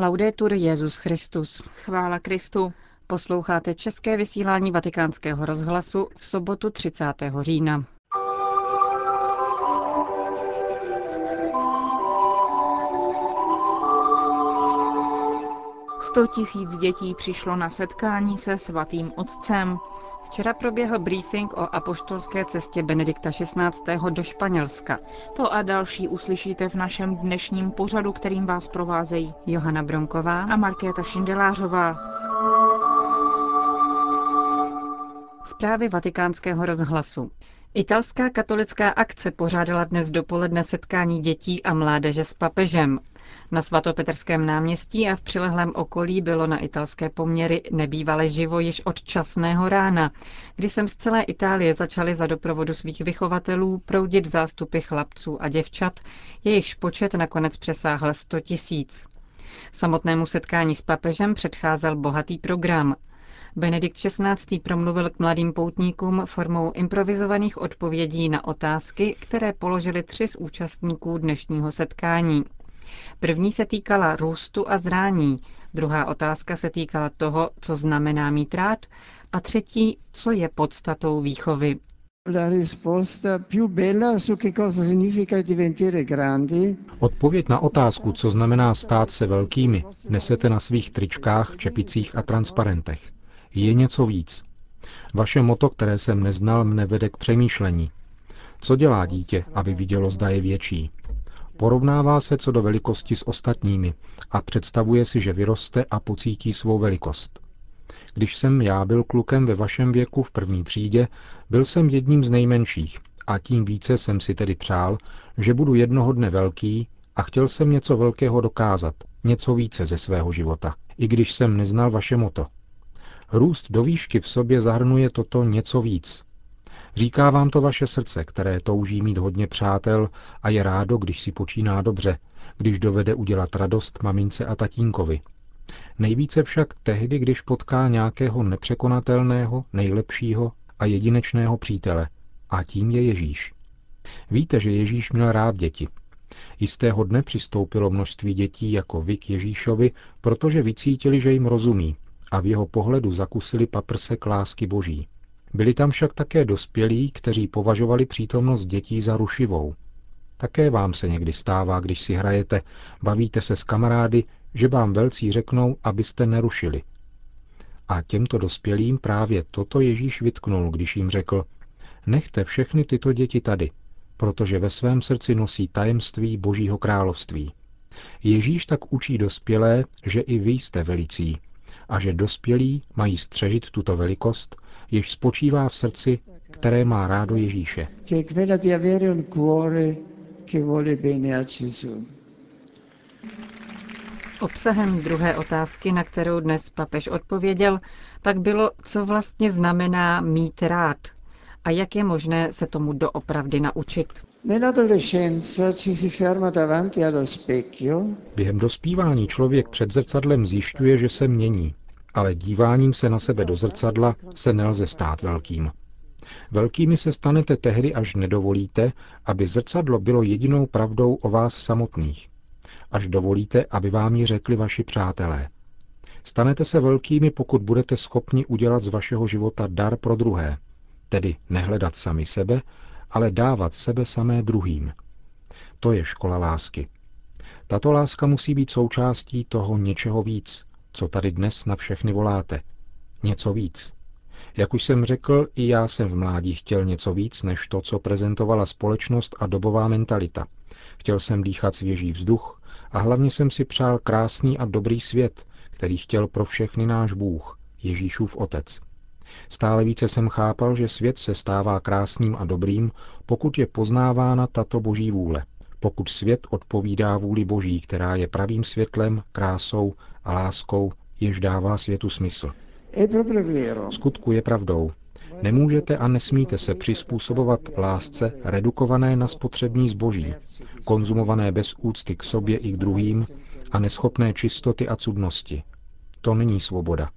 Laudetur Jezus Christus. Chvála Kristu. Posloucháte české vysílání Vatikánského rozhlasu v sobotu 30. října. Sto tisíc dětí přišlo na setkání se svatým otcem. Včera proběhl briefing o apoštolské cestě Benedikta XVI. do Španělska. To a další uslyšíte v našem dnešním pořadu, kterým vás provázejí Johana Bronková a Markéta Šindelářová. Zprávy vatikánského rozhlasu. Italská katolická akce pořádala dnes dopoledne setkání dětí a mládeže s papežem. Na svatopetrském náměstí a v přilehlém okolí bylo na italské poměry nebývale živo již od časného rána, kdy jsem z celé Itálie začali za doprovodu svých vychovatelů proudit zástupy chlapců a děvčat, jejichž počet nakonec přesáhl 100 tisíc. Samotnému setkání s papežem předcházel bohatý program. Benedikt XVI. promluvil k mladým poutníkům formou improvizovaných odpovědí na otázky, které položili tři z účastníků dnešního setkání. První se týkala růstu a zrání, druhá otázka se týkala toho, co znamená mít rád, a třetí, co je podstatou výchovy. Odpověď na otázku, co znamená stát se velkými, nesete na svých tričkách, čepicích a transparentech. Je něco víc. Vaše moto, které jsem neznal, mne vede k přemýšlení. Co dělá dítě, aby vidělo, zda je větší? Porovnává se co do velikosti s ostatními a představuje si, že vyroste a pocítí svou velikost. Když jsem já byl klukem ve vašem věku v první třídě, byl jsem jedním z nejmenších a tím více jsem si tedy přál, že budu jednoho dne velký a chtěl jsem něco velkého dokázat, něco více ze svého života, i když jsem neznal vaše moto. Růst do výšky v sobě zahrnuje toto něco víc, Říká vám to vaše srdce, které touží mít hodně přátel a je rádo, když si počíná dobře, když dovede udělat radost mamince a tatínkovi. Nejvíce však tehdy, když potká nějakého nepřekonatelného, nejlepšího a jedinečného přítele. A tím je Ježíš. Víte, že Ježíš měl rád děti. Jistého dne přistoupilo množství dětí jako vy k Ježíšovi, protože vycítili, že jim rozumí a v jeho pohledu zakusili paprsek lásky boží. Byli tam však také dospělí, kteří považovali přítomnost dětí za rušivou. Také vám se někdy stává, když si hrajete, bavíte se s kamarády, že vám velcí řeknou, abyste nerušili. A těmto dospělým právě toto Ježíš vytknul, když jim řekl, nechte všechny tyto děti tady, protože ve svém srdci nosí tajemství Božího království. Ježíš tak učí dospělé, že i vy jste velicí a že dospělí mají střežit tuto velikost, jež spočívá v srdci, které má rádo Ježíše. Obsahem druhé otázky, na kterou dnes papež odpověděl, pak bylo, co vlastně znamená mít rád a jak je možné se tomu doopravdy naučit. Během dospívání člověk před zrcadlem zjišťuje, že se mění ale díváním se na sebe do zrcadla se nelze stát velkým. Velkými se stanete tehdy, až nedovolíte, aby zrcadlo bylo jedinou pravdou o vás samotných. Až dovolíte, aby vám ji řekli vaši přátelé. Stanete se velkými, pokud budete schopni udělat z vašeho života dar pro druhé, tedy nehledat sami sebe, ale dávat sebe samé druhým. To je škola lásky. Tato láska musí být součástí toho něčeho víc, co tady dnes na všechny voláte. Něco víc. Jak už jsem řekl, i já jsem v mládí chtěl něco víc, než to, co prezentovala společnost a dobová mentalita. Chtěl jsem dýchat svěží vzduch a hlavně jsem si přál krásný a dobrý svět, který chtěl pro všechny náš Bůh, Ježíšův Otec. Stále více jsem chápal, že svět se stává krásným a dobrým, pokud je poznávána tato boží vůle. Pokud svět odpovídá vůli boží, která je pravým světlem, krásou a láskou, jež dává světu smysl. Skutku je pravdou. Nemůžete a nesmíte se přizpůsobovat lásce redukované na spotřební zboží, konzumované bez úcty k sobě i k druhým a neschopné čistoty a cudnosti. To není svoboda.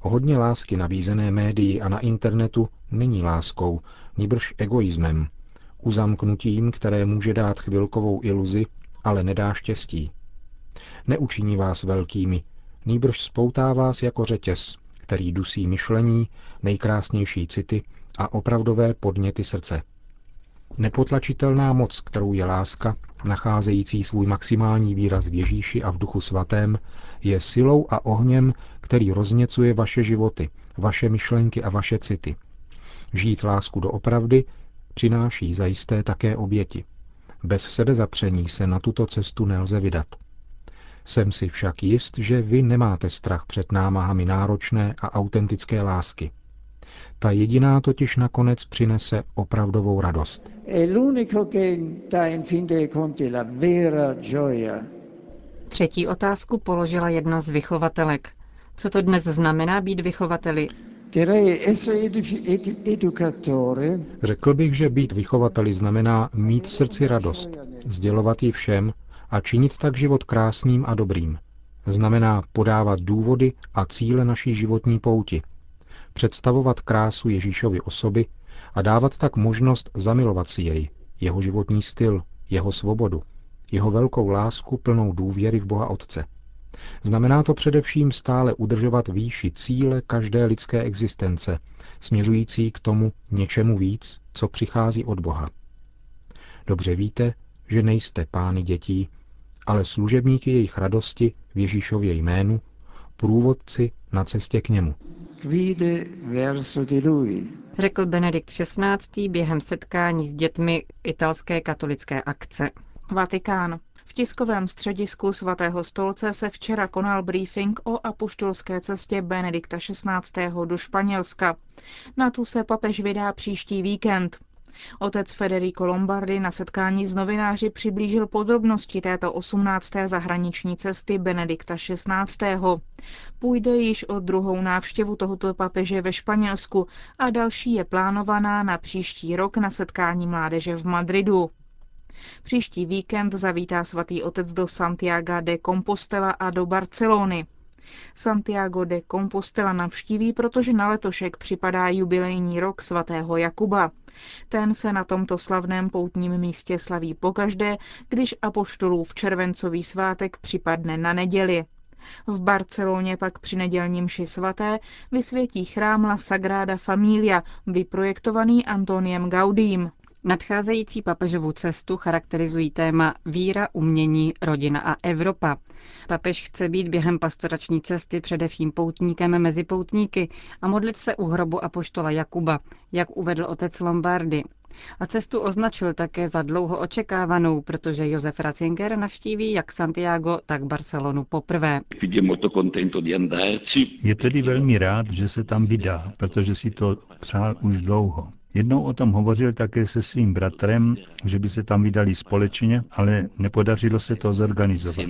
Hodně lásky nabízené médii a na internetu není láskou, nibrž egoismem, uzamknutím, které může dát chvilkovou iluzi, ale nedá štěstí. Neučiní vás velkými, nýbrž spoutá vás jako řetěz, který dusí myšlení, nejkrásnější city a opravdové podněty srdce. Nepotlačitelná moc, kterou je láska, nacházející svůj maximální výraz v Ježíši a v Duchu Svatém, je silou a ohněm, který rozněcuje vaše životy, vaše myšlenky a vaše city. Žít lásku do opravdy přináší zajisté také oběti. Bez sebezapření se na tuto cestu nelze vydat. Jsem si však jist, že vy nemáte strach před námahami náročné a autentické lásky. Ta jediná totiž nakonec přinese opravdovou radost. Třetí otázku položila jedna z vychovatelek. Co to dnes znamená být vychovateli? Řekl bych, že být vychovateli znamená mít v srdci radost, sdělovat ji všem a činit tak život krásným a dobrým. Znamená podávat důvody a cíle naší životní pouti, představovat krásu Ježíšovy osoby a dávat tak možnost zamilovat si jej, jeho životní styl, jeho svobodu, jeho velkou lásku plnou důvěry v Boha Otce. Znamená to především stále udržovat výši cíle každé lidské existence, směřující k tomu něčemu víc, co přichází od Boha. Dobře víte, že nejste pány dětí, ale služebníky jejich radosti v Ježíšově jménu, průvodci na cestě k němu. Řekl Benedikt XVI. během setkání s dětmi italské katolické akce. Vatikán. V tiskovém středisku svatého stolce se včera konal briefing o apoštolské cestě Benedikta XVI. do Španělska. Na tu se papež vydá příští víkend. Otec Federico Lombardi na setkání s novináři přiblížil podrobnosti této 18. zahraniční cesty Benedikta XVI. Půjde již o druhou návštěvu tohoto papeže ve Španělsku a další je plánovaná na příští rok na setkání mládeže v Madridu. Příští víkend zavítá svatý otec do Santiago de Compostela a do Barcelony. Santiago de Compostela navštíví, protože na letošek připadá jubilejní rok svatého Jakuba. Ten se na tomto slavném poutním místě slaví pokaždé, když apoštolův červencový svátek připadne na neděli. V Barceloně pak při nedělním ši svaté vysvětí chrám La Sagrada Familia, vyprojektovaný Antoniem Gaudím. Nadcházející papežovu cestu charakterizují téma víra, umění, rodina a Evropa. Papež chce být během pastorační cesty především poutníkem mezi poutníky a modlit se u hrobu apoštola Jakuba, jak uvedl otec Lombardy. A cestu označil také za dlouho očekávanou, protože Josef Ratzinger navštíví jak Santiago, tak Barcelonu poprvé. Je tedy velmi rád, že se tam vydá, protože si to přál už dlouho. Jednou o tom hovořil také se svým bratrem, že by se tam vydali společně, ale nepodařilo se to zorganizovat.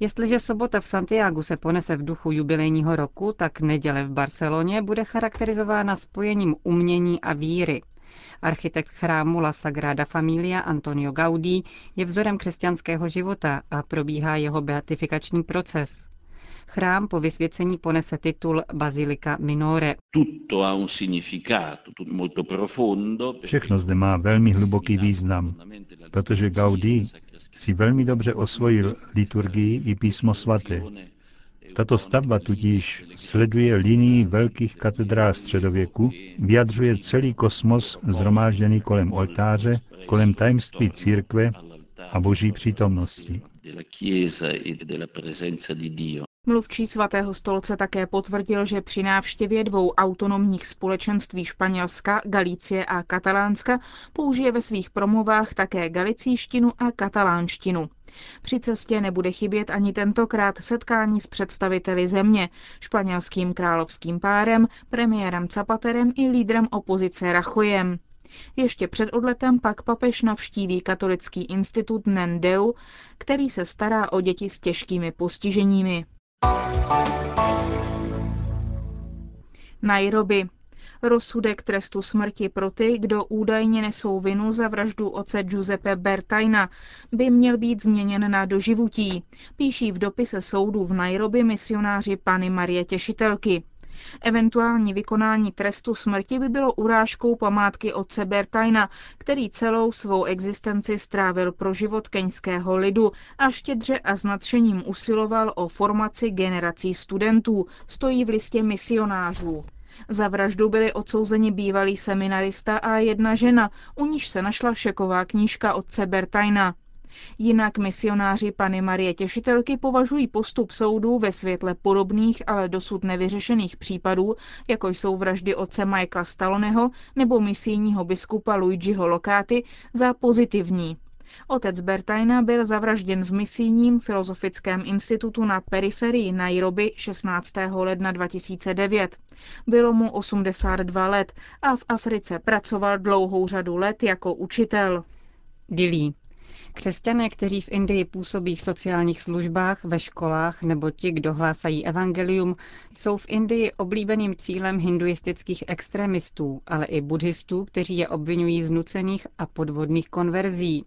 Jestliže sobota v Santiagu se ponese v duchu jubilejního roku, tak neděle v Barceloně bude charakterizována spojením umění a víry. Architekt chrámu La Sagrada Familia Antonio Gaudí je vzorem křesťanského života a probíhá jeho beatifikační proces. Chrám po vysvěcení ponese titul Bazilika Minore. Všechno zde má velmi hluboký význam, protože Gaudí si velmi dobře osvojil liturgii i písmo svaté. Tato stavba tudíž sleduje linii velkých katedrál středověku, vyjadřuje celý kosmos zhromážděný kolem oltáře, kolem tajemství církve a boží přítomnosti. Mluvčí svatého stolce také potvrdil, že při návštěvě dvou autonomních společenství Španělska, Galície a Katalánska použije ve svých promluvách také galicíštinu a katalánštinu. Při cestě nebude chybět ani tentokrát setkání s představiteli země, španělským královským párem, premiérem Zapaterem i lídrem opozice Rachojem. Ještě před odletem pak papež navštíví katolický institut Nendeu, který se stará o děti s těžkými postiženími. Nairobi. Rozsudek trestu smrti pro ty, kdo údajně nesou vinu za vraždu oce Giuseppe Bertajna, by měl být změněn na doživutí, píší v dopise soudu v Nairobi misionáři Pany Marie Těšitelky. Eventuální vykonání trestu smrti by bylo urážkou památky otce Bertajna, který celou svou existenci strávil pro život keňského lidu a štědře a s nadšením usiloval o formaci generací studentů, stojí v listě misionářů. Za vraždu byli odsouzeni bývalý seminarista a jedna žena, u níž se našla šeková knížka otce Bertajna. Jinak misionáři Pany Marie Těšitelky považují postup soudů ve světle podobných, ale dosud nevyřešených případů, jako jsou vraždy otce Michaela Staloneho nebo misijního biskupa Luigiho Lokáty, za pozitivní. Otec Bertajna byl zavražděn v misijním filozofickém institutu na periferii Nairobi 16. ledna 2009. Bylo mu 82 let a v Africe pracoval dlouhou řadu let jako učitel. Dilí. Křesťané, kteří v Indii působí v sociálních službách, ve školách nebo ti, kdo hlásají evangelium, jsou v Indii oblíbeným cílem hinduistických extremistů, ale i buddhistů, kteří je obvinují z nucených a podvodných konverzí.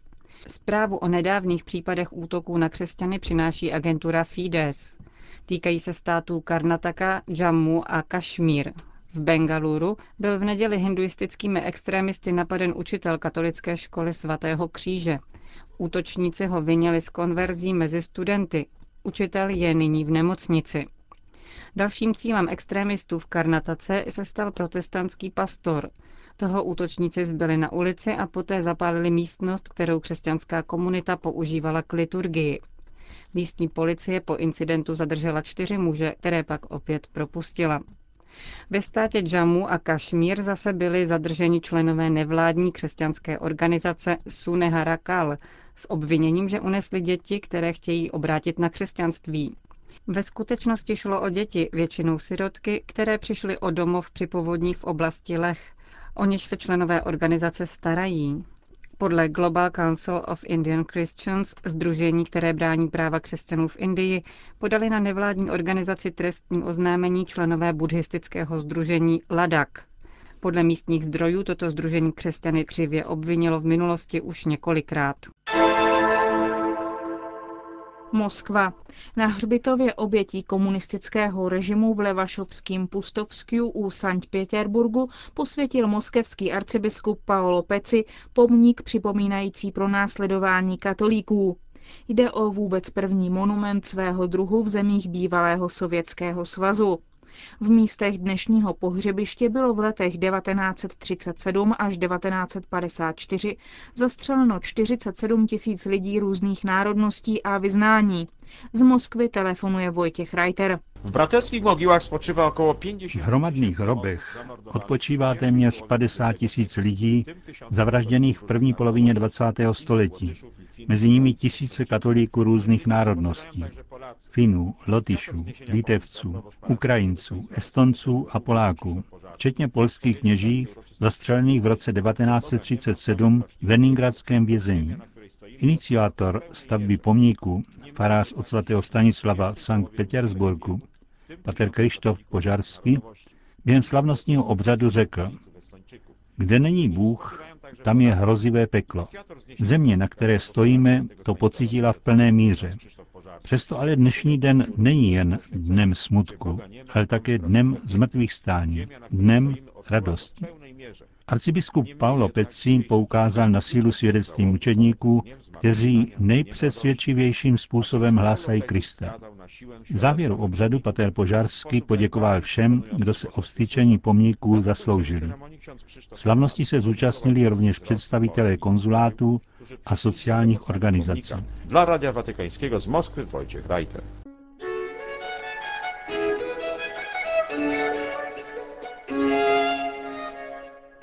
Zprávu o nedávných případech útoků na křesťany přináší agentura Fides. Týkají se států Karnataka, Jammu a Kašmír. V Bengaluru byl v neděli hinduistickými extrémisty napaden učitel katolické školy svatého kříže. Útočníci ho vyněli z konverzí mezi studenty. Učitel je nyní v nemocnici. Dalším cílem extrémistů v Karnatace se stal protestantský pastor. Toho útočníci zbyli na ulici a poté zapálili místnost, kterou křesťanská komunita používala k liturgii. Místní policie po incidentu zadržela čtyři muže, které pak opět propustila. Ve státě Jammu a Kašmír zase byli zadrženi členové nevládní křesťanské organizace Suneharakal s obviněním, že unesli děti, které chtějí obrátit na křesťanství. Ve skutečnosti šlo o děti, většinou sirotky, které přišly o domov při povodních v oblasti Lech, o něž se členové organizace starají. Podle Global Council of Indian Christians, združení, které brání práva křesťanů v Indii, podali na nevládní organizaci trestní oznámení členové buddhistického združení Ladak. Podle místních zdrojů toto združení křesťany křivě obvinilo v minulosti už několikrát. Moskva. Na hřbitově obětí komunistického režimu v Levašovském Pustovskiu u Sankt Peterburgu posvětil moskevský arcibiskup Paolo Peci pomník připomínající pro následování katolíků. Jde o vůbec první monument svého druhu v zemích bývalého Sovětského svazu. V místech dnešního pohřebiště bylo v letech 1937 až 1954 zastřeleno 47 tisíc lidí různých národností a vyznání. Z Moskvy telefonuje Vojtěch Reiter. V bratrských mogilách spočívá okolo 50... V hromadných hrobech odpočívá téměř 50 tisíc lidí zavražděných v první polovině 20. století. Mezi nimi tisíce katolíků různých národností. Finů, Lotyšů, Litevců, Ukrajinců, Estonců a Poláků, včetně polských kněží, zastřelených v roce 1937 v Leningradském vězení. Iniciátor stavby pomníku, farář od svatého Stanislava v Sankt Petersburgu, pater Krištof Požarsky, během slavnostního obřadu řekl, kde není Bůh, tam je hrozivé peklo. Země, na které stojíme, to pocítila v plné míře. Přesto ale dnešní den není jen dnem smutku, ale také dnem zmrtvých stání, dnem radosti. Arcibiskup Paolo Pecci poukázal na sílu svědectví mučedníků, kteří nejpřesvědčivějším způsobem hlásají Krista. V závěru obřadu pater Požarsky poděkoval všem, kdo se o vstyčení pomníků zasloužili. Slavnosti se zúčastnili rovněž představitelé konzulátů a sociálních organizací. Dla Radia Watykańskiego z Moskwy Wojciech Reiter.